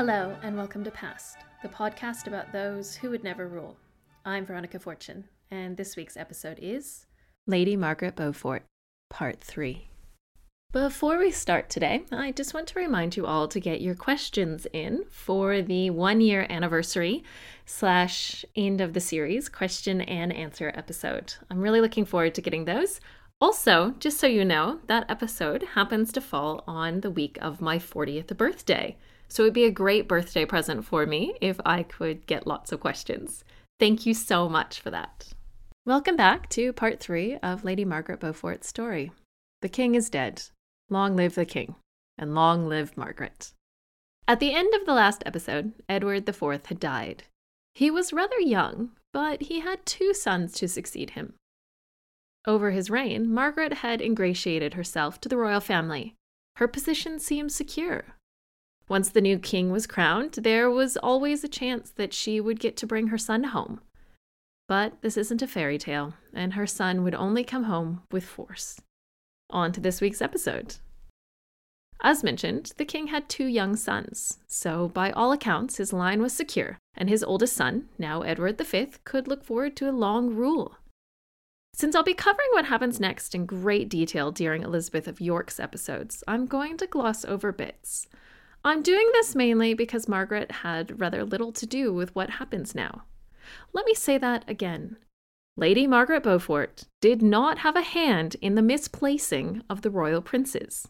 Hello, and welcome to Passed, the podcast about those who would never rule. I'm Veronica Fortune, and this week's episode is Lady Margaret Beaufort, Part 3. Before we start today, I just want to remind you all to get your questions in for the one year anniversary slash end of the series question and answer episode. I'm really looking forward to getting those. Also, just so you know, that episode happens to fall on the week of my 40th birthday. So it would be a great birthday present for me if I could get lots of questions. Thank you so much for that. Welcome back to part three of Lady Margaret Beaufort's story. The king is dead. Long live the king, and long live Margaret. At the end of the last episode, Edward IV had died. He was rather young, but he had two sons to succeed him. Over his reign, Margaret had ingratiated herself to the royal family. Her position seemed secure. Once the new king was crowned, there was always a chance that she would get to bring her son home. But this isn't a fairy tale, and her son would only come home with force. On to this week's episode. As mentioned, the king had two young sons, so by all accounts, his line was secure, and his oldest son, now Edward V, could look forward to a long rule. Since I'll be covering what happens next in great detail during Elizabeth of York's episodes, I'm going to gloss over bits. I'm doing this mainly because Margaret had rather little to do with what happens now. Let me say that again. Lady Margaret Beaufort did not have a hand in the misplacing of the royal princes.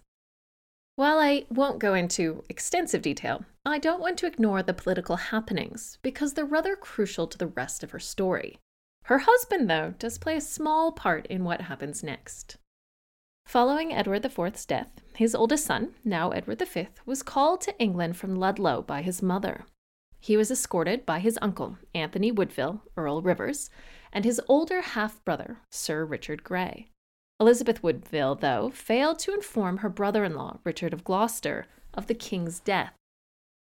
While I won't go into extensive detail, I don't want to ignore the political happenings because they're rather crucial to the rest of her story. Her husband, though, does play a small part in what happens next. Following Edward IV's death, his oldest son, now Edward V, was called to England from Ludlow by his mother. He was escorted by his uncle, Anthony Woodville, Earl Rivers, and his older half brother, Sir Richard Grey. Elizabeth Woodville, though, failed to inform her brother in law, Richard of Gloucester, of the king's death.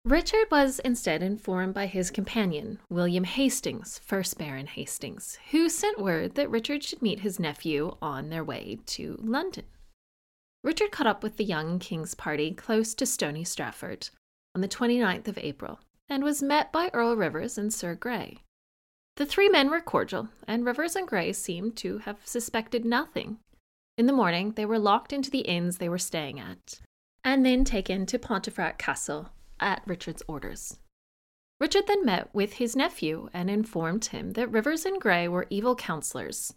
Richard was instead informed by his companion, William Hastings, 1st Baron Hastings, who sent word that Richard should meet his nephew on their way to London. Richard caught up with the young king's party close to Stony Stratford on the 29th of April and was met by Earl Rivers and Sir Grey. The three men were cordial, and Rivers and Grey seemed to have suspected nothing. In the morning, they were locked into the inns they were staying at, and then taken to Pontefract Castle at Richard's orders. Richard then met with his nephew and informed him that Rivers and Grey were evil counselors.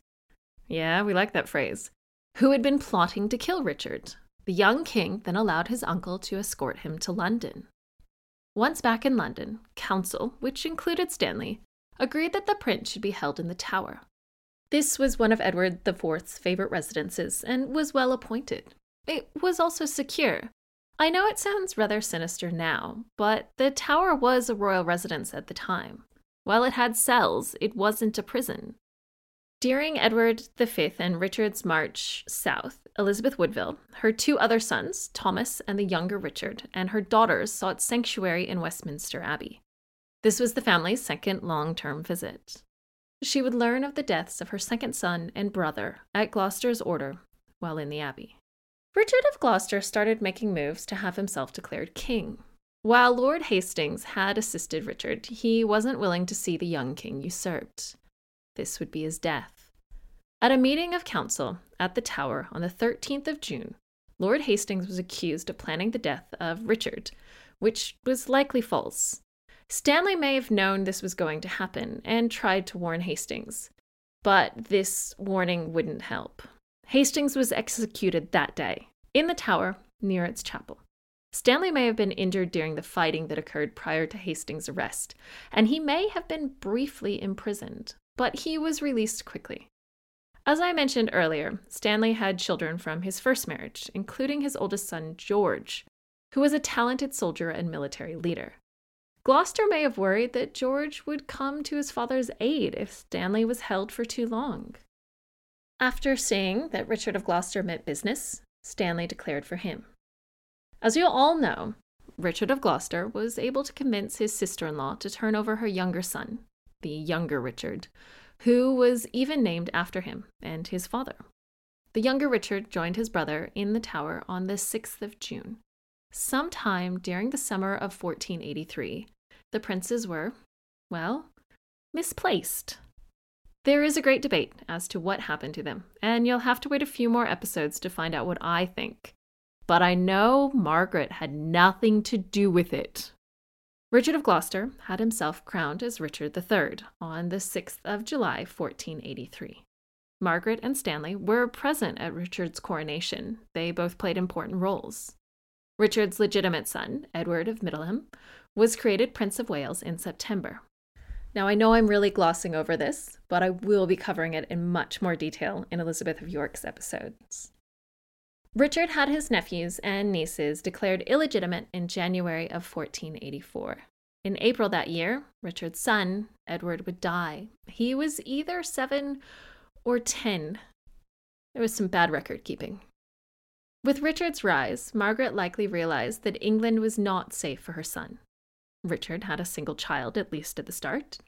Yeah, we like that phrase who had been plotting to kill Richard. The young king then allowed his uncle to escort him to London. Once back in London, council, which included Stanley, agreed that the prince should be held in the Tower. This was one of Edward IV's favorite residences and was well appointed. It was also secure. I know it sounds rather sinister now, but the Tower was a royal residence at the time. While it had cells, it wasn't a prison. During Edward V and Richard's march south, Elizabeth Woodville, her two other sons, Thomas and the younger Richard, and her daughters sought sanctuary in Westminster Abbey. This was the family's second long term visit. She would learn of the deaths of her second son and brother at Gloucester's order while in the Abbey. Richard of Gloucester started making moves to have himself declared king. While Lord Hastings had assisted Richard, he wasn't willing to see the young king usurped. This would be his death. At a meeting of council at the Tower on the 13th of June, Lord Hastings was accused of planning the death of Richard, which was likely false. Stanley may have known this was going to happen and tried to warn Hastings, but this warning wouldn't help. Hastings was executed that day in the tower near its chapel. Stanley may have been injured during the fighting that occurred prior to Hastings' arrest, and he may have been briefly imprisoned, but he was released quickly. As I mentioned earlier, Stanley had children from his first marriage, including his oldest son, George, who was a talented soldier and military leader. Gloucester may have worried that George would come to his father's aid if Stanley was held for too long. After seeing that Richard of Gloucester meant business, Stanley declared for him. As you all know, Richard of Gloucester was able to convince his sister in law to turn over her younger son, the younger Richard, who was even named after him and his father. The younger Richard joined his brother in the tower on the 6th of June. Sometime during the summer of 1483, the princes were, well, misplaced. There is a great debate as to what happened to them, and you'll have to wait a few more episodes to find out what I think. But I know Margaret had nothing to do with it. Richard of Gloucester had himself crowned as Richard III on the 6th of July, 1483. Margaret and Stanley were present at Richard's coronation. They both played important roles. Richard's legitimate son, Edward of Middleham, was created Prince of Wales in September. Now, I know I'm really glossing over this, but I will be covering it in much more detail in Elizabeth of York's episodes. Richard had his nephews and nieces declared illegitimate in January of 1484. In April that year, Richard's son, Edward, would die. He was either seven or ten. There was some bad record keeping. With Richard's rise, Margaret likely realized that England was not safe for her son. Richard had a single child, at least at the start.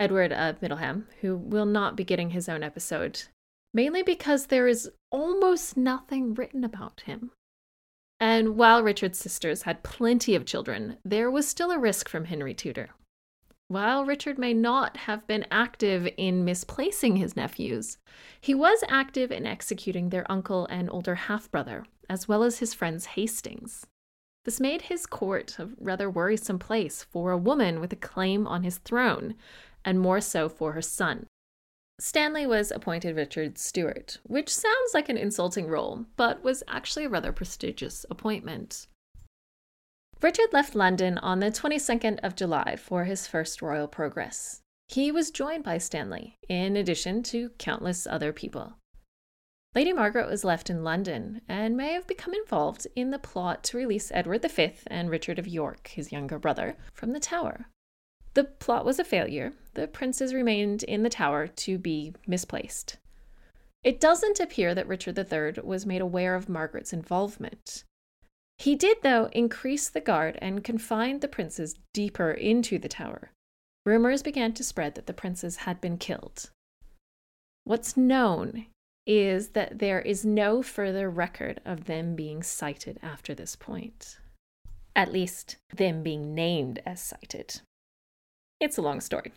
Edward of Middleham, who will not be getting his own episode, mainly because there is almost nothing written about him. And while Richard's sisters had plenty of children, there was still a risk from Henry Tudor. While Richard may not have been active in misplacing his nephews, he was active in executing their uncle and older half brother, as well as his friends Hastings. This made his court a rather worrisome place for a woman with a claim on his throne, and more so for her son. Stanley was appointed Richard's steward, which sounds like an insulting role, but was actually a rather prestigious appointment. Richard left London on the 22nd of July for his first royal progress. He was joined by Stanley, in addition to countless other people. Lady Margaret was left in London and may have become involved in the plot to release Edward V and Richard of York, his younger brother, from the Tower. The plot was a failure. The princes remained in the Tower to be misplaced. It doesn't appear that Richard III was made aware of Margaret's involvement. He did, though, increase the guard and confine the princes deeper into the tower. Rumors began to spread that the princes had been killed. What's known is that there is no further record of them being sighted after this point. At least, them being named as sighted. It's a long story.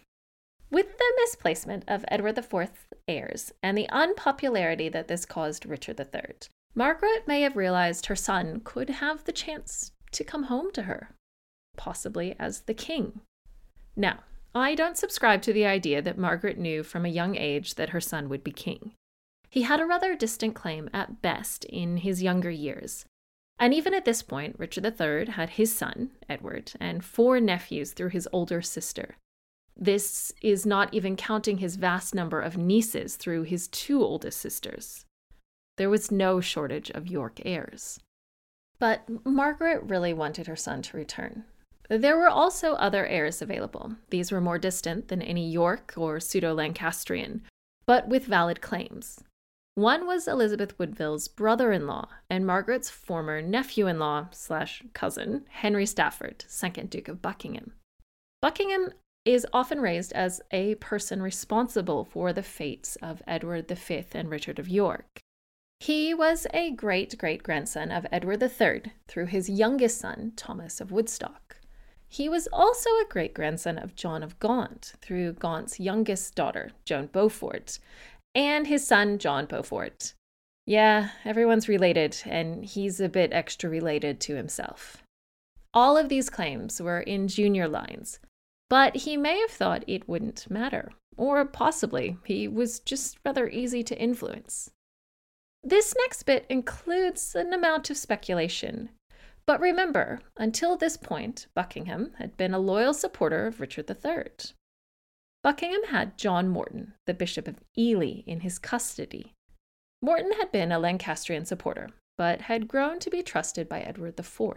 With the misplacement of Edward IV's heirs and the unpopularity that this caused Richard III, Margaret may have realized her son could have the chance to come home to her, possibly as the king. Now, I don't subscribe to the idea that Margaret knew from a young age that her son would be king. He had a rather distant claim at best in his younger years. And even at this point, Richard III had his son, Edward, and four nephews through his older sister. This is not even counting his vast number of nieces through his two oldest sisters. There was no shortage of York heirs. But Margaret really wanted her son to return. There were also other heirs available. These were more distant than any York or pseudo Lancastrian, but with valid claims. One was Elizabeth Woodville's brother-in-law and Margaret's former nephew-in-law slash cousin, Henry Stafford, second Duke of Buckingham. Buckingham is often raised as a person responsible for the fates of Edward V and Richard of York. He was a great great grandson of Edward III through his youngest son, Thomas of Woodstock. He was also a great grandson of John of Gaunt through Gaunt's youngest daughter, Joan Beaufort, and his son, John Beaufort. Yeah, everyone's related, and he's a bit extra related to himself. All of these claims were in junior lines, but he may have thought it wouldn't matter, or possibly he was just rather easy to influence. This next bit includes an amount of speculation. But remember, until this point, Buckingham had been a loyal supporter of Richard III. Buckingham had John Morton, the Bishop of Ely, in his custody. Morton had been a Lancastrian supporter, but had grown to be trusted by Edward IV.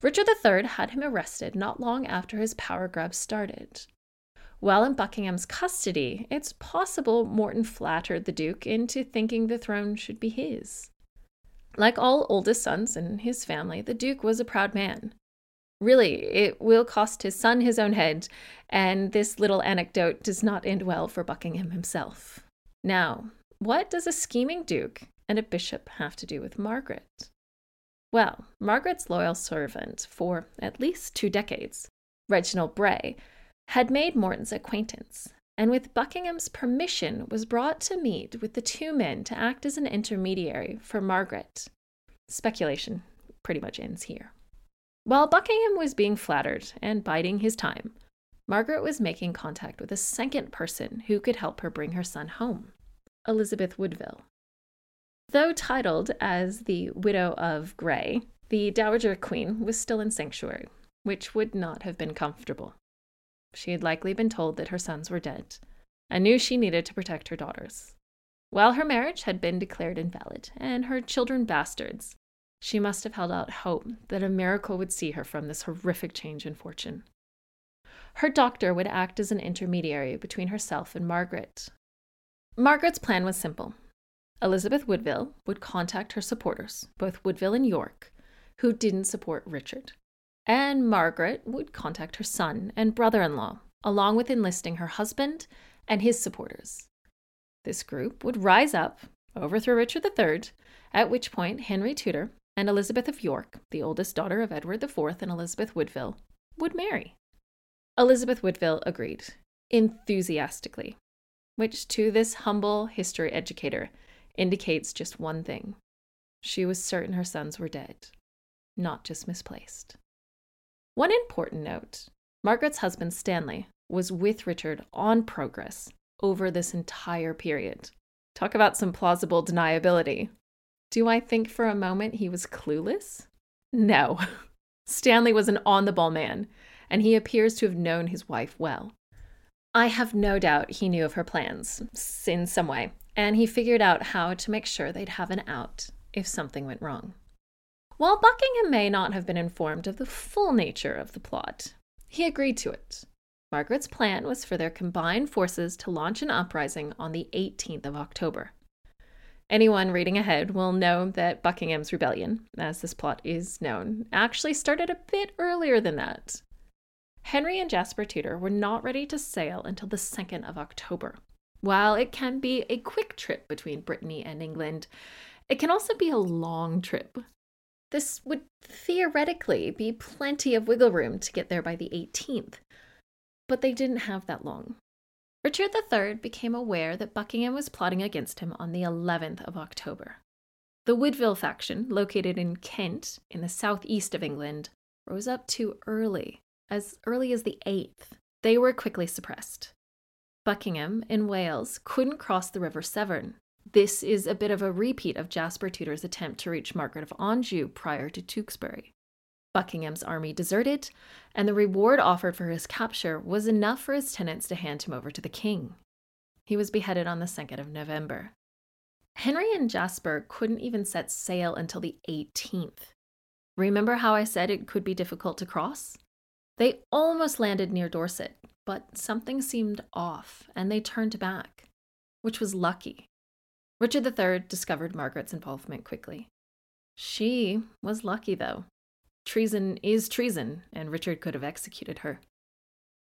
Richard III had him arrested not long after his power grab started. While in Buckingham's custody, it's possible Morton flattered the Duke into thinking the throne should be his. Like all oldest sons in his family, the Duke was a proud man. Really, it will cost his son his own head, and this little anecdote does not end well for Buckingham himself. Now, what does a scheming Duke and a bishop have to do with Margaret? Well, Margaret's loyal servant for at least two decades, Reginald Bray, had made Morton's acquaintance, and with Buckingham's permission was brought to meet with the two men to act as an intermediary for Margaret. Speculation pretty much ends here. While Buckingham was being flattered and biding his time, Margaret was making contact with a second person who could help her bring her son home Elizabeth Woodville. Though titled as the widow of Grey, the Dowager Queen was still in sanctuary, which would not have been comfortable. She had likely been told that her sons were dead and knew she needed to protect her daughters. While her marriage had been declared invalid and her children bastards, she must have held out hope that a miracle would see her from this horrific change in fortune. Her doctor would act as an intermediary between herself and Margaret. Margaret's plan was simple. Elizabeth Woodville would contact her supporters, both Woodville and York, who didn't support Richard and Margaret would contact her son and brother in law, along with enlisting her husband and his supporters. This group would rise up, overthrow Richard III, at which point Henry Tudor and Elizabeth of York, the oldest daughter of Edward IV and Elizabeth Woodville, would marry. Elizabeth Woodville agreed, enthusiastically, which to this humble history educator indicates just one thing. She was certain her sons were dead, not just misplaced. One important note Margaret's husband, Stanley, was with Richard on progress over this entire period. Talk about some plausible deniability. Do I think for a moment he was clueless? No. Stanley was an on the ball man, and he appears to have known his wife well. I have no doubt he knew of her plans in some way, and he figured out how to make sure they'd have an out if something went wrong. While Buckingham may not have been informed of the full nature of the plot, he agreed to it. Margaret's plan was for their combined forces to launch an uprising on the 18th of October. Anyone reading ahead will know that Buckingham's rebellion, as this plot is known, actually started a bit earlier than that. Henry and Jasper Tudor were not ready to sail until the 2nd of October. While it can be a quick trip between Brittany and England, it can also be a long trip this would theoretically be plenty of wiggle room to get there by the 18th. But they didn't have that long. Richard III became aware that Buckingham was plotting against him on the 11th of October. The Woodville faction, located in Kent, in the southeast of England, rose up too early, as early as the 8th. They were quickly suppressed. Buckingham, in Wales, couldn't cross the River Severn, this is a bit of a repeat of Jasper Tudor's attempt to reach Margaret of Anjou prior to Tewkesbury. Buckingham's army deserted, and the reward offered for his capture was enough for his tenants to hand him over to the king. He was beheaded on the 2nd of November. Henry and Jasper couldn't even set sail until the 18th. Remember how I said it could be difficult to cross? They almost landed near Dorset, but something seemed off, and they turned back, which was lucky Richard III discovered Margaret's involvement quickly. She was lucky, though. Treason is treason, and Richard could have executed her.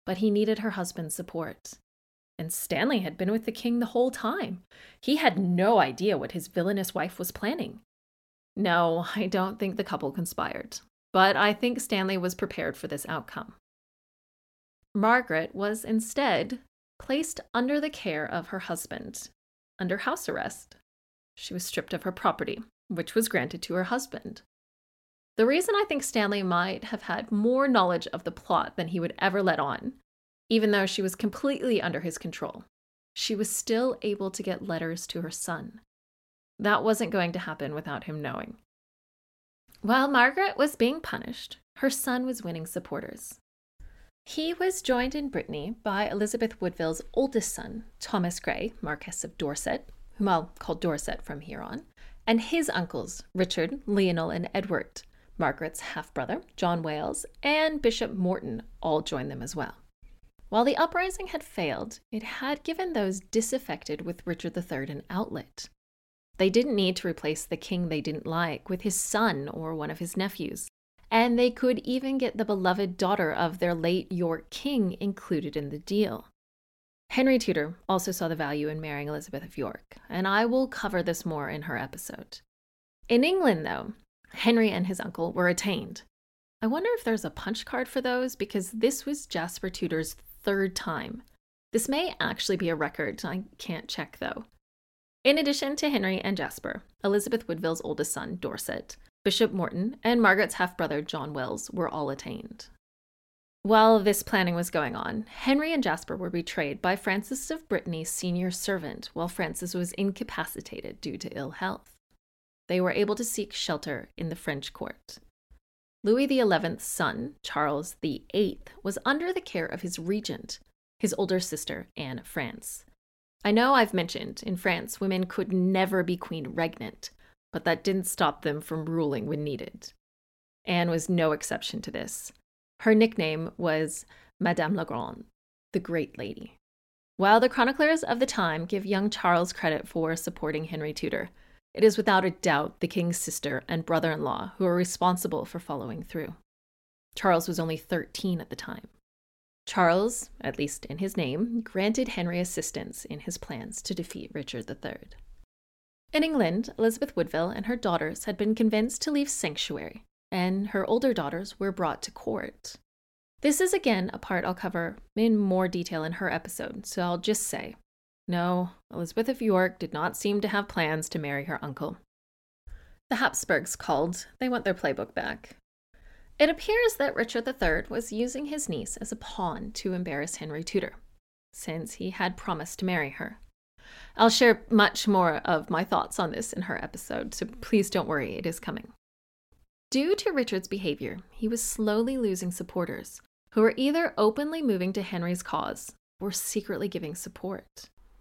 But he needed her husband's support. And Stanley had been with the king the whole time. He had no idea what his villainous wife was planning. No, I don't think the couple conspired, but I think Stanley was prepared for this outcome. Margaret was instead placed under the care of her husband under house arrest. She was stripped of her property, which was granted to her husband. The reason I think Stanley might have had more knowledge of the plot than he would ever let on, even though she was completely under his control, she was still able to get letters to her son. That wasn't going to happen without him knowing. While Margaret was being punished, her son was winning supporters. He was joined in Brittany by Elizabeth Woodville's oldest son, Thomas Grey, Marquess of Dorset, whom I'll call Dorset from here on, and his uncles, Richard, Lionel, and Edward, Margaret's half brother, John Wales, and Bishop Morton all joined them as well. While the uprising had failed, it had given those disaffected with Richard III an outlet. They didn't need to replace the king they didn't like with his son or one of his nephews and they could even get the beloved daughter of their late York king included in the deal. Henry Tudor also saw the value in marrying Elizabeth of York, and I will cover this more in her episode. In England, though, Henry and his uncle were attainted. I wonder if there's a punch card for those because this was Jasper Tudor's third time. This may actually be a record, I can't check though. In addition to Henry and Jasper, Elizabeth Woodville's oldest son, Dorset, Bishop Morton, and Margaret's half brother, John Welles, were all attainted. While this planning was going on, Henry and Jasper were betrayed by Francis of Brittany's senior servant while Francis was incapacitated due to ill health. They were able to seek shelter in the French court. Louis XI's son, Charles VIII, was under the care of his regent, his older sister, Anne of France. I know I've mentioned in France women could never be queen regnant, but that didn't stop them from ruling when needed. Anne was no exception to this. Her nickname was Madame la Grande, the Great Lady. While the chroniclers of the time give young Charles credit for supporting Henry Tudor, it is without a doubt the king's sister and brother in law who are responsible for following through. Charles was only 13 at the time. Charles, at least in his name, granted Henry assistance in his plans to defeat Richard III. In England, Elizabeth Woodville and her daughters had been convinced to leave sanctuary, and her older daughters were brought to court. This is again a part I'll cover in more detail in her episode, so I'll just say no, Elizabeth of York did not seem to have plans to marry her uncle. The Habsburgs called, they want their playbook back. It appears that Richard III was using his niece as a pawn to embarrass Henry Tudor, since he had promised to marry her. I'll share much more of my thoughts on this in her episode, so please don't worry, it is coming. Due to Richard's behavior, he was slowly losing supporters who were either openly moving to Henry's cause or secretly giving support.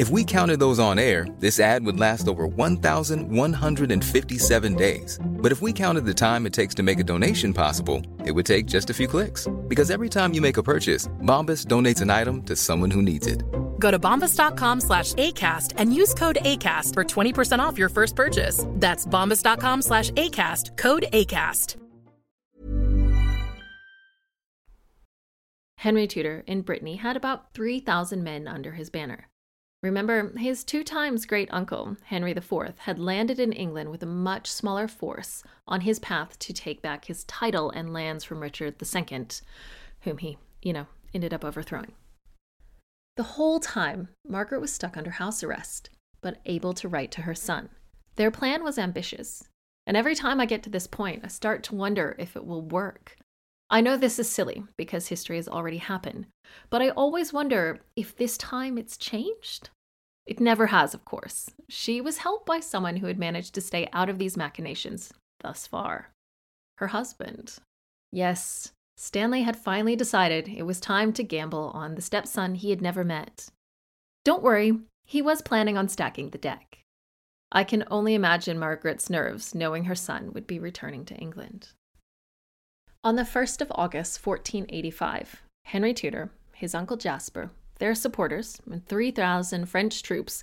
If we counted those on air, this ad would last over 1,157 days. But if we counted the time it takes to make a donation possible, it would take just a few clicks. Because every time you make a purchase, Bombas donates an item to someone who needs it. Go to bombas.com slash ACAST and use code ACAST for 20% off your first purchase. That's bombas.com slash ACAST, code ACAST. Henry Tudor in Brittany had about 3,000 men under his banner. Remember, his two times great uncle, Henry IV, had landed in England with a much smaller force on his path to take back his title and lands from Richard II, whom he, you know, ended up overthrowing. The whole time, Margaret was stuck under house arrest, but able to write to her son. Their plan was ambitious, and every time I get to this point, I start to wonder if it will work. I know this is silly because history has already happened, but I always wonder if this time it's changed. It never has, of course. She was helped by someone who had managed to stay out of these machinations thus far her husband. Yes, Stanley had finally decided it was time to gamble on the stepson he had never met. Don't worry, he was planning on stacking the deck. I can only imagine Margaret's nerves knowing her son would be returning to England. On the 1st of August, 1485, Henry Tudor, his uncle Jasper, their supporters, and 3,000 French troops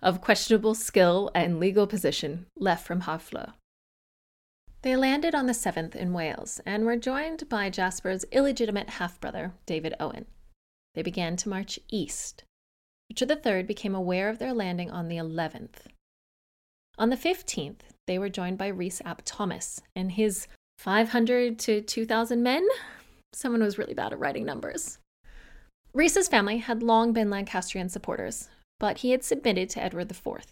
of questionable skill and legal position left from Harfleur. They landed on the 7th in Wales and were joined by Jasper's illegitimate half brother, David Owen. They began to march east. Richard III became aware of their landing on the 11th. On the 15th, they were joined by Rhys ap Thomas and his 500 to 2,000 men. Someone was really bad at writing numbers. Rhys's family had long been Lancastrian supporters, but he had submitted to Edward IV.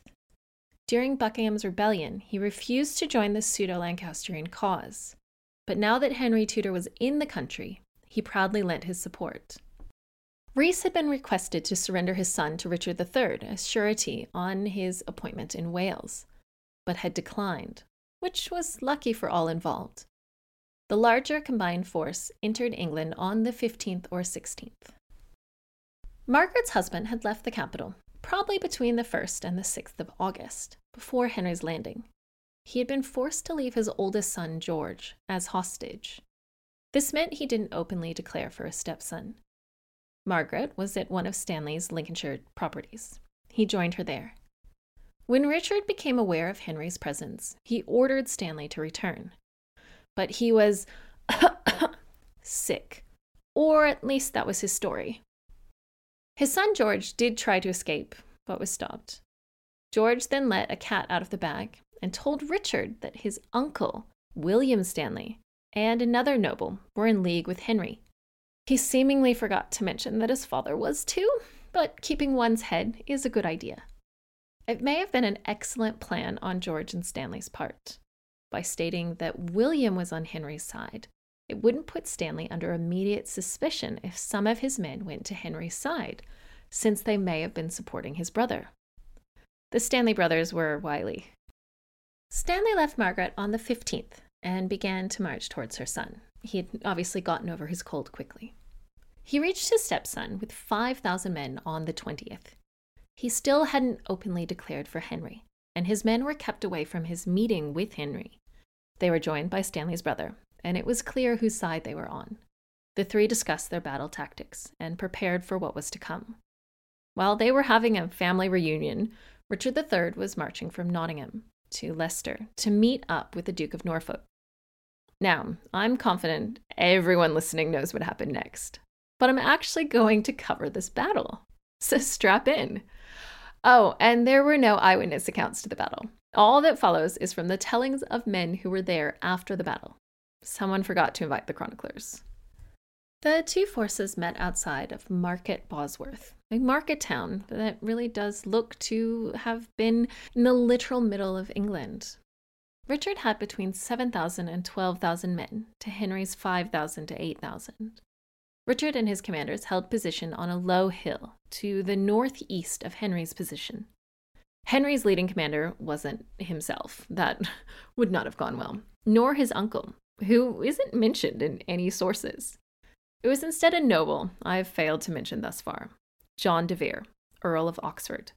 During Buckingham's rebellion, he refused to join the pseudo Lancastrian cause. But now that Henry Tudor was in the country, he proudly lent his support. Rhys had been requested to surrender his son to Richard III as surety on his appointment in Wales, but had declined, which was lucky for all involved. The larger combined force entered England on the 15th or 16th. Margaret's husband had left the capital, probably between the 1st and the 6th of August, before Henry's landing. He had been forced to leave his oldest son, George, as hostage. This meant he didn't openly declare for a stepson. Margaret was at one of Stanley's Lincolnshire properties. He joined her there. When Richard became aware of Henry's presence, he ordered Stanley to return but he was sick. Or at least that was his story. His son George did try to escape, but was stopped. George then let a cat out of the bag and told Richard that his uncle, William Stanley, and another noble were in league with Henry. He seemingly forgot to mention that his father was too, but keeping one's head is a good idea. It may have been an excellent plan on George and Stanley's part by stating that William was on Henry's side. It wouldn't put Stanley under immediate suspicion if some of his men went to Henry's side, since they may have been supporting his brother. The Stanley brothers were wily. Stanley left Margaret on the 15th and began to march towards her son. He had obviously gotten over his cold quickly. He reached his stepson with 5,000 men on the 20th. He still hadn't openly declared for Henry, and his men were kept away from his meeting with Henry. They were joined by Stanley's brother, and it was clear whose side they were on. The three discussed their battle tactics and prepared for what was to come. While they were having a family reunion, Richard III was marching from Nottingham to Leicester to meet up with the Duke of Norfolk. Now, I'm confident everyone listening knows what happened next, but I'm actually going to cover this battle. So strap in. Oh, and there were no eyewitness accounts to the battle. All that follows is from the tellings of men who were there after the battle. Someone forgot to invite the chroniclers. The two forces met outside of Market Bosworth, a market town that really does look to have been in the literal middle of England. Richard had between 7,000 and 12,000 men to Henry's 5,000 to 8,000. Richard and his commanders held position on a low hill to the northeast of Henry's position. Henry's leading commander wasn't himself. That would not have gone well, nor his uncle, who isn't mentioned in any sources. It was instead a noble I've failed to mention thus far John de Vere, Earl of Oxford.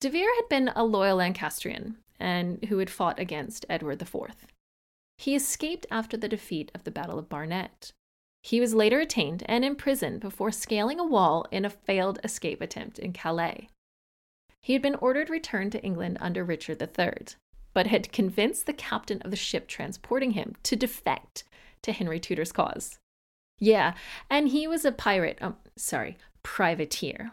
De Vere had been a loyal Lancastrian and who had fought against Edward IV. He escaped after the defeat of the Battle of Barnet, He was later detained and imprisoned before scaling a wall in a failed escape attempt in Calais. He had been ordered returned to England under Richard III, but had convinced the captain of the ship transporting him to defect to Henry Tudor's cause. Yeah, and he was a pirate, um, sorry, privateer.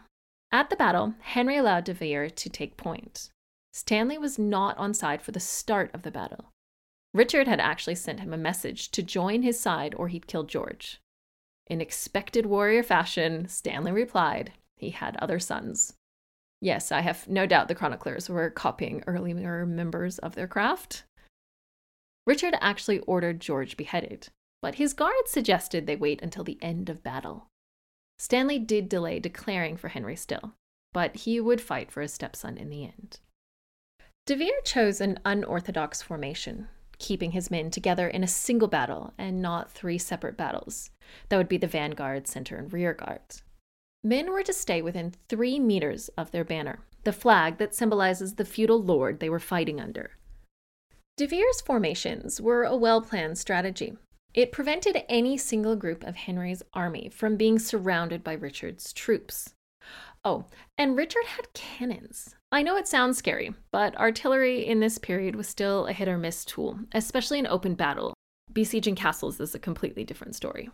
At the battle, Henry allowed De Vere to take point. Stanley was not on side for the start of the battle. Richard had actually sent him a message to join his side or he'd kill George. In expected warrior fashion, Stanley replied he had other sons. Yes, I have no doubt the chroniclers were copying earlier members of their craft. Richard actually ordered George beheaded, but his guards suggested they wait until the end of battle. Stanley did delay declaring for Henry still, but he would fight for his stepson in the end. De Vere chose an unorthodox formation, keeping his men together in a single battle and not three separate battles. That would be the vanguard, center, and rear guards. Men were to stay within three meters of their banner, the flag that symbolizes the feudal lord they were fighting under. De Vere's formations were a well planned strategy. It prevented any single group of Henry's army from being surrounded by Richard's troops. Oh, and Richard had cannons. I know it sounds scary, but artillery in this period was still a hit or miss tool, especially in open battle. Besieging castles is a completely different story.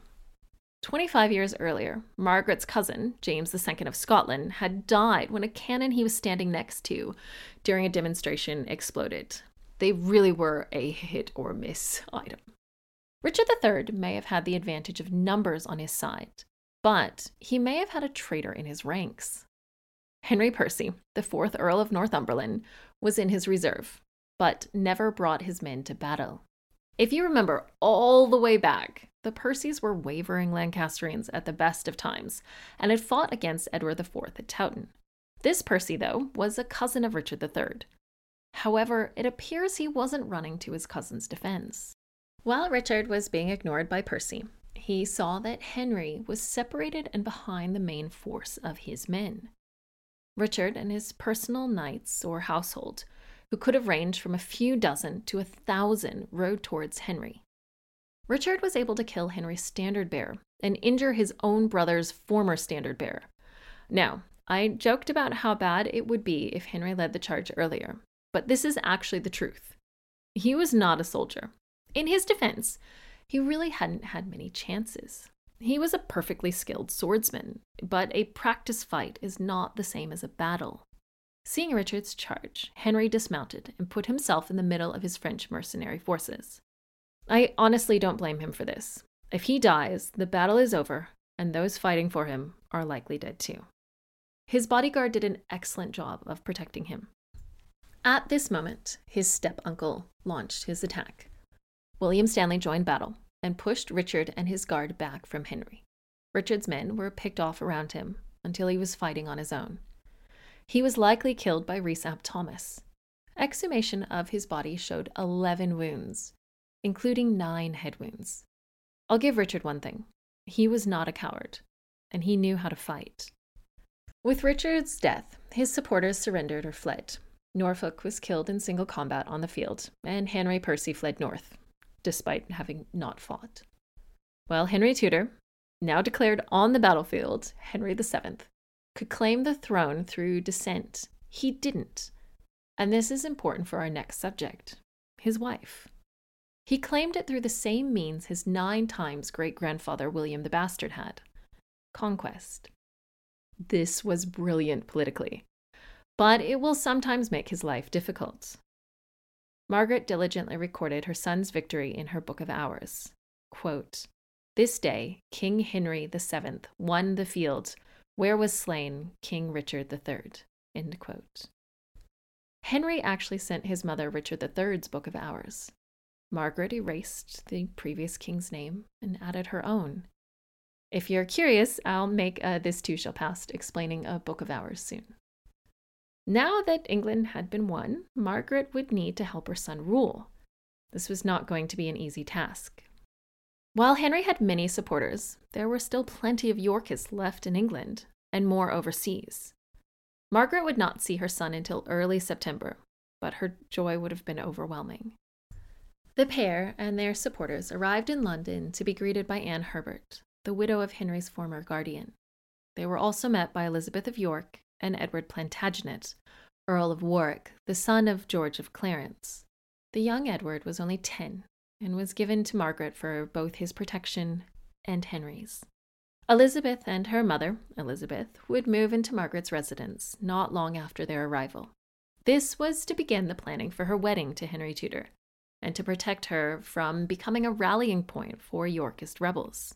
25 years earlier, Margaret's cousin, James II of Scotland, had died when a cannon he was standing next to during a demonstration exploded. They really were a hit or miss item. Richard III may have had the advantage of numbers on his side, but he may have had a traitor in his ranks. Henry Percy, the fourth Earl of Northumberland, was in his reserve, but never brought his men to battle. If you remember all the way back, the Percys were wavering Lancastrians at the best of times and had fought against Edward IV at Towton. This Percy, though, was a cousin of Richard III. However, it appears he wasn't running to his cousin's defense. While Richard was being ignored by Percy, he saw that Henry was separated and behind the main force of his men. Richard and his personal knights or household who could have ranged from a few dozen to a thousand, rode towards Henry. Richard was able to kill Henry's standard bearer and injure his own brother's former standard bearer. Now, I joked about how bad it would be if Henry led the charge earlier, but this is actually the truth. He was not a soldier. In his defense, he really hadn't had many chances. He was a perfectly skilled swordsman, but a practice fight is not the same as a battle. Seeing Richard's charge, Henry dismounted and put himself in the middle of his French mercenary forces. I honestly don't blame him for this. If he dies, the battle is over, and those fighting for him are likely dead too. His bodyguard did an excellent job of protecting him. At this moment, his step uncle launched his attack. William Stanley joined battle and pushed Richard and his guard back from Henry. Richard's men were picked off around him until he was fighting on his own. He was likely killed by Rhys ap Thomas. Exhumation of his body showed 11 wounds, including nine head wounds. I'll give Richard one thing he was not a coward, and he knew how to fight. With Richard's death, his supporters surrendered or fled. Norfolk was killed in single combat on the field, and Henry Percy fled north, despite having not fought. While Henry Tudor, now declared on the battlefield Henry VII, could claim the throne through descent. He didn't. And this is important for our next subject his wife. He claimed it through the same means his nine times great grandfather William the Bastard had conquest. This was brilliant politically, but it will sometimes make his life difficult. Margaret diligently recorded her son's victory in her Book of Hours. Quote, this day, King Henry VII won the field where was slain King Richard III? Henry actually sent his mother Richard III's Book of Hours. Margaret erased the previous king's name and added her own. If you're curious, I'll make a This Too Shall Pass explaining a Book of Hours soon. Now that England had been won, Margaret would need to help her son rule. This was not going to be an easy task. While Henry had many supporters, there were still plenty of Yorkists left in England, and more overseas. Margaret would not see her son until early September, but her joy would have been overwhelming. The pair and their supporters arrived in London to be greeted by Anne Herbert, the widow of Henry's former guardian. They were also met by Elizabeth of York and Edward Plantagenet, Earl of Warwick, the son of George of Clarence. The young Edward was only 10 and was given to Margaret for both his protection and Henry's. Elizabeth and her mother, Elizabeth, would move into Margaret's residence not long after their arrival. This was to begin the planning for her wedding to Henry Tudor and to protect her from becoming a rallying point for Yorkist rebels.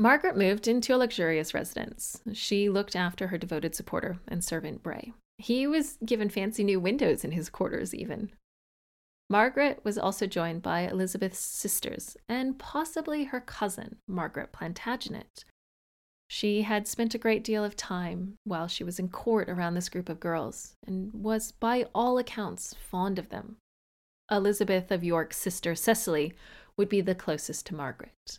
Margaret moved into a luxurious residence. She looked after her devoted supporter and servant Bray. He was given fancy new windows in his quarters, even. Margaret was also joined by Elizabeth's sisters and possibly her cousin, Margaret Plantagenet. She had spent a great deal of time while she was in court around this group of girls and was, by all accounts, fond of them. Elizabeth of York's sister Cecily would be the closest to Margaret.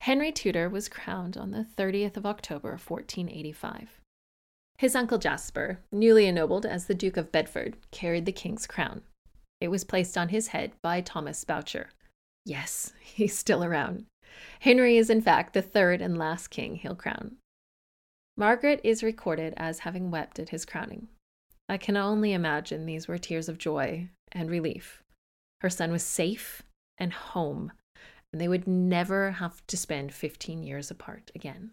Henry Tudor was crowned on the 30th of October, 1485. His uncle Jasper, newly ennobled as the Duke of Bedford, carried the king's crown. It was placed on his head by Thomas Bourchier. Yes, he's still around. Henry is, in fact, the third and last king he'll crown. Margaret is recorded as having wept at his crowning. I can only imagine these were tears of joy and relief. Her son was safe and home, and they would never have to spend 15 years apart again.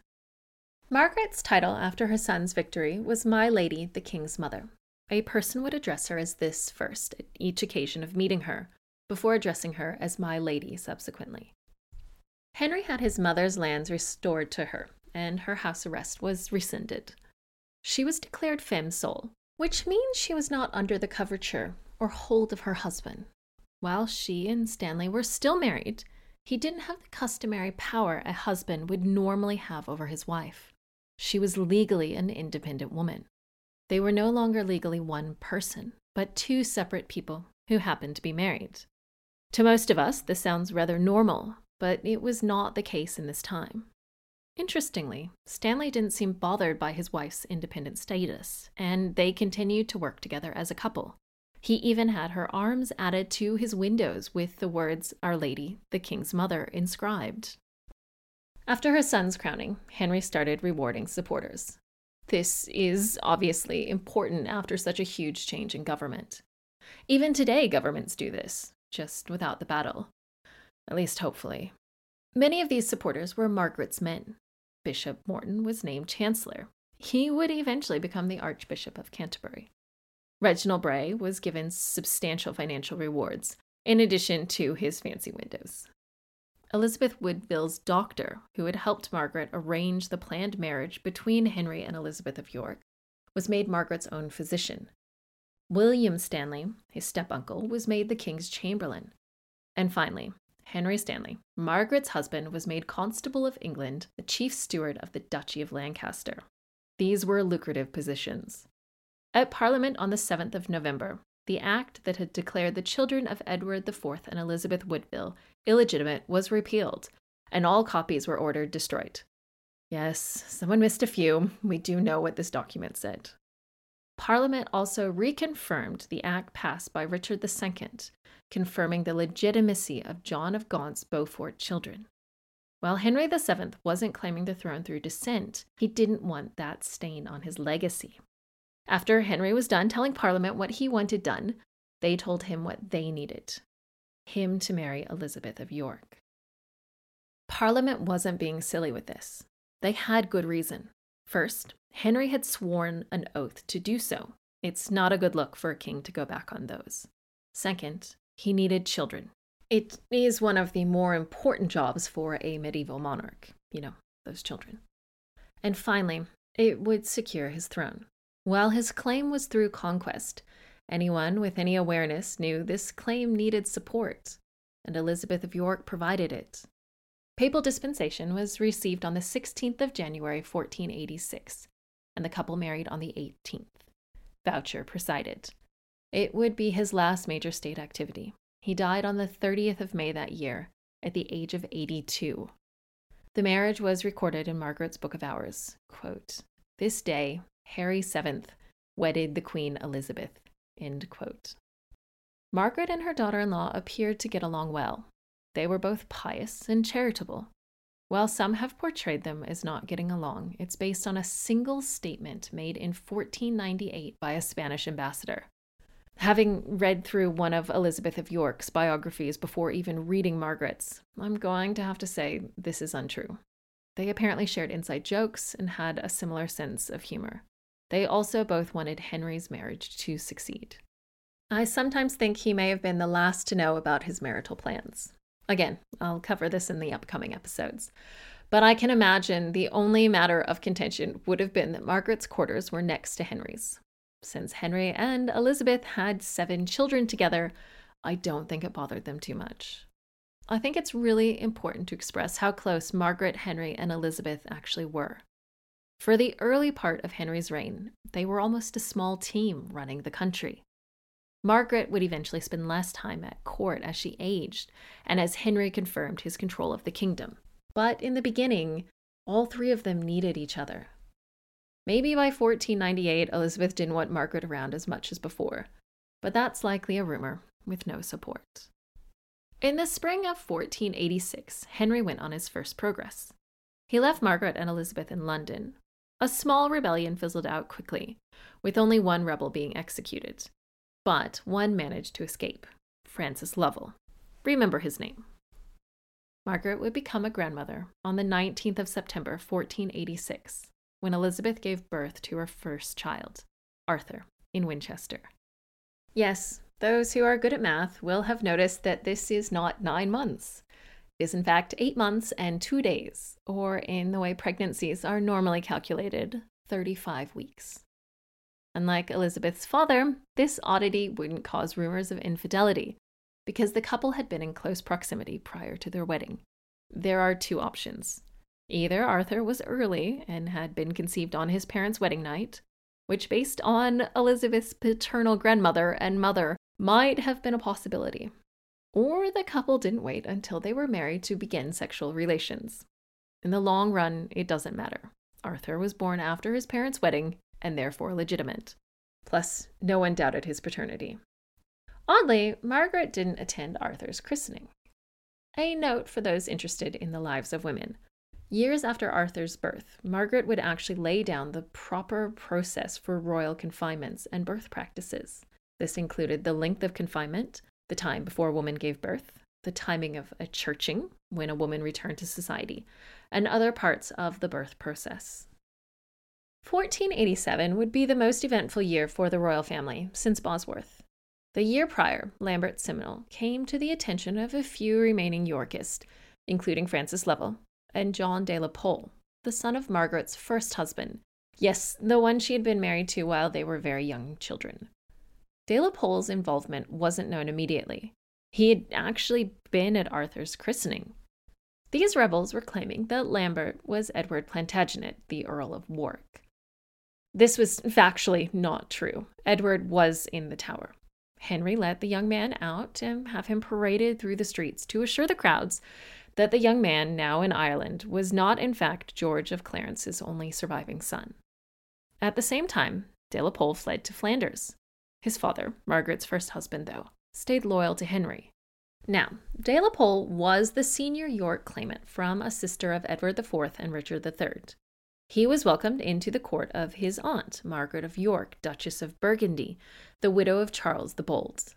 Margaret's title after her son's victory was My Lady, the King's Mother. A person would address her as this first at each occasion of meeting her, before addressing her as My Lady subsequently. Henry had his mother's lands restored to her, and her house arrest was rescinded. She was declared femme sole, which means she was not under the coverture or hold of her husband. While she and Stanley were still married, he didn't have the customary power a husband would normally have over his wife. She was legally an independent woman. They were no longer legally one person, but two separate people who happened to be married. To most of us, this sounds rather normal, but it was not the case in this time. Interestingly, Stanley didn't seem bothered by his wife's independent status, and they continued to work together as a couple. He even had her arms added to his windows with the words Our Lady, the King's Mother, inscribed. After her son's crowning, Henry started rewarding supporters. This is obviously important after such a huge change in government. Even today, governments do this, just without the battle. At least, hopefully. Many of these supporters were Margaret's men. Bishop Morton was named Chancellor. He would eventually become the Archbishop of Canterbury. Reginald Bray was given substantial financial rewards, in addition to his fancy windows. Elizabeth Woodville's doctor, who had helped Margaret arrange the planned marriage between Henry and Elizabeth of York, was made Margaret's own physician. William Stanley, his step uncle, was made the king's chamberlain. And finally, Henry Stanley, Margaret's husband, was made Constable of England, the chief steward of the Duchy of Lancaster. These were lucrative positions. At Parliament on the 7th of November, the act that had declared the children of Edward IV and Elizabeth Woodville illegitimate was repealed, and all copies were ordered destroyed. Yes, someone missed a few. We do know what this document said. Parliament also reconfirmed the act passed by Richard II, confirming the legitimacy of John of Gaunt's Beaufort children. While Henry VII wasn't claiming the throne through descent, he didn't want that stain on his legacy. After Henry was done telling Parliament what he wanted done, they told him what they needed him to marry Elizabeth of York. Parliament wasn't being silly with this. They had good reason. First, Henry had sworn an oath to do so. It's not a good look for a king to go back on those. Second, he needed children. It is one of the more important jobs for a medieval monarch, you know, those children. And finally, it would secure his throne. While his claim was through conquest, anyone with any awareness knew this claim needed support, and Elizabeth of York provided it. Papal dispensation was received on the 16th of January 1486, and the couple married on the 18th. Bourchier presided. It would be his last major state activity. He died on the 30th of May that year, at the age of 82. The marriage was recorded in Margaret's Book of Hours. Quote, this day, Harry VII wedded the Queen Elizabeth. End quote. Margaret and her daughter in law appeared to get along well. They were both pious and charitable. While some have portrayed them as not getting along, it's based on a single statement made in 1498 by a Spanish ambassador. Having read through one of Elizabeth of York's biographies before even reading Margaret's, I'm going to have to say this is untrue. They apparently shared inside jokes and had a similar sense of humor. They also both wanted Henry's marriage to succeed. I sometimes think he may have been the last to know about his marital plans. Again, I'll cover this in the upcoming episodes. But I can imagine the only matter of contention would have been that Margaret's quarters were next to Henry's. Since Henry and Elizabeth had seven children together, I don't think it bothered them too much. I think it's really important to express how close Margaret, Henry, and Elizabeth actually were. For the early part of Henry's reign, they were almost a small team running the country. Margaret would eventually spend less time at court as she aged and as Henry confirmed his control of the kingdom. But in the beginning, all three of them needed each other. Maybe by 1498, Elizabeth didn't want Margaret around as much as before, but that's likely a rumor with no support. In the spring of 1486, Henry went on his first progress. He left Margaret and Elizabeth in London. A small rebellion fizzled out quickly, with only one rebel being executed but one managed to escape Francis Lovell. Remember his name. Margaret would become a grandmother on the 19th of September, 1486, when Elizabeth gave birth to her first child, Arthur, in Winchester. Yes, those who are good at math will have noticed that this is not nine months. Is, in fact, eight months and two days, or in the way pregnancies are normally calculated, 35 weeks. Unlike Elizabeth's father, this oddity wouldn't cause rumors of infidelity, because the couple had been in close proximity prior to their wedding. There are two options. Either Arthur was early and had been conceived on his parents' wedding night, which, based on Elizabeth's paternal grandmother and mother, might have been a possibility. Or the couple didn't wait until they were married to begin sexual relations. In the long run, it doesn't matter. Arthur was born after his parents' wedding, and therefore legitimate. Plus, no one doubted his paternity. Oddly, Margaret didn't attend Arthur's christening. A note for those interested in the lives of women. Years after Arthur's birth, Margaret would actually lay down the proper process for royal confinements and birth practices. This included the length of confinement, the time before a woman gave birth, the timing of a churching, when a woman returned to society, and other parts of the birth process. 1487 would be the most eventful year for the royal family since Bosworth. The year prior, Lambert Simnel came to the attention of a few remaining Yorkists, including Francis Lovell and John de la Pole, the son of Margaret's first husband. Yes, the one she had been married to while they were very young children. De la Pole's involvement wasn't known immediately. He had actually been at Arthur's christening. These rebels were claiming that Lambert was Edward Plantagenet, the Earl of Warwick. This was factually not true. Edward was in the tower. Henry let the young man out and have him paraded through the streets to assure the crowds that the young man, now in Ireland, was not in fact George of Clarence's only surviving son. At the same time, de la Pole fled to Flanders. His father, Margaret's first husband, though, stayed loyal to Henry. Now, de la Pole was the senior York claimant from a sister of Edward IV and Richard III. He was welcomed into the court of his aunt, Margaret of York, Duchess of Burgundy, the widow of Charles the Bold.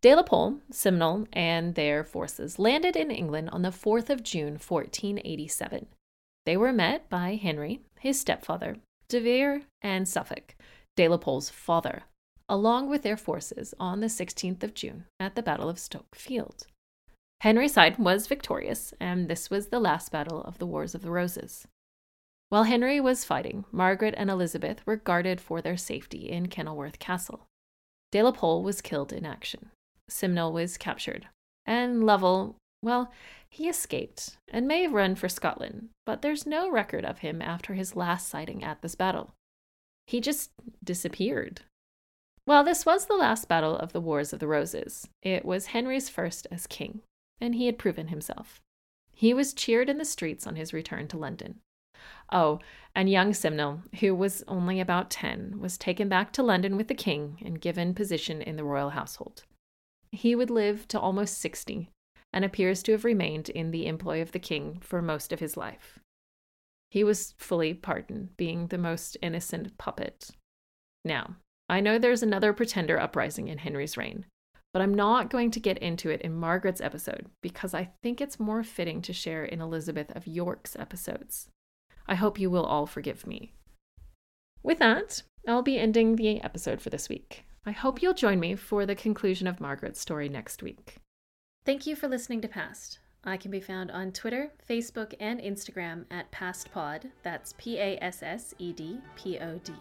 De la Pole, Simnel, and their forces landed in England on the 4th of June, 1487. They were met by Henry, his stepfather, De Vere, and Suffolk, De la Pole's father, along with their forces on the 16th of June at the Battle of Stoke Field. Henry's side was victorious, and this was the last battle of the Wars of the Roses. While Henry was fighting, Margaret and Elizabeth were guarded for their safety in Kenilworth Castle. De la Pole was killed in action. Simnel was captured. And Lovell, well, he escaped and may have run for Scotland, but there's no record of him after his last sighting at this battle. He just disappeared. Well, this was the last battle of the Wars of the Roses. It was Henry's first as king, and he had proven himself. He was cheered in the streets on his return to London. Oh, and young Simnel, who was only about 10, was taken back to London with the king and given position in the royal household. he would live to almost 60 and appears to have remained in the employ of the king for most of his life. He was fully pardoned, being the most innocent puppet. Now, I know there's another pretender uprising in Henry's reign, but I'm not going to get into it in Margaret's episode because I think it's more fitting to share in Elizabeth of York's episodes. I hope you will all forgive me. With that, I'll be ending the episode for this week. I hope you'll join me for the conclusion of Margaret's story next week. Thank you for listening to Passed. I can be found on Twitter, Facebook, and Instagram at PassedPod. That's P A S S E D P O D.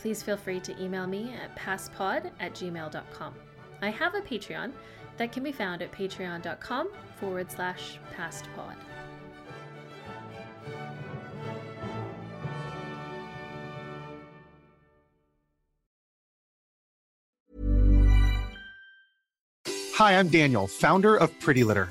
Please feel free to email me at passedpod at gmail.com. I have a Patreon that can be found at patreon.com forward slash passedpod. Hi, I'm Daniel, founder of Pretty Litter.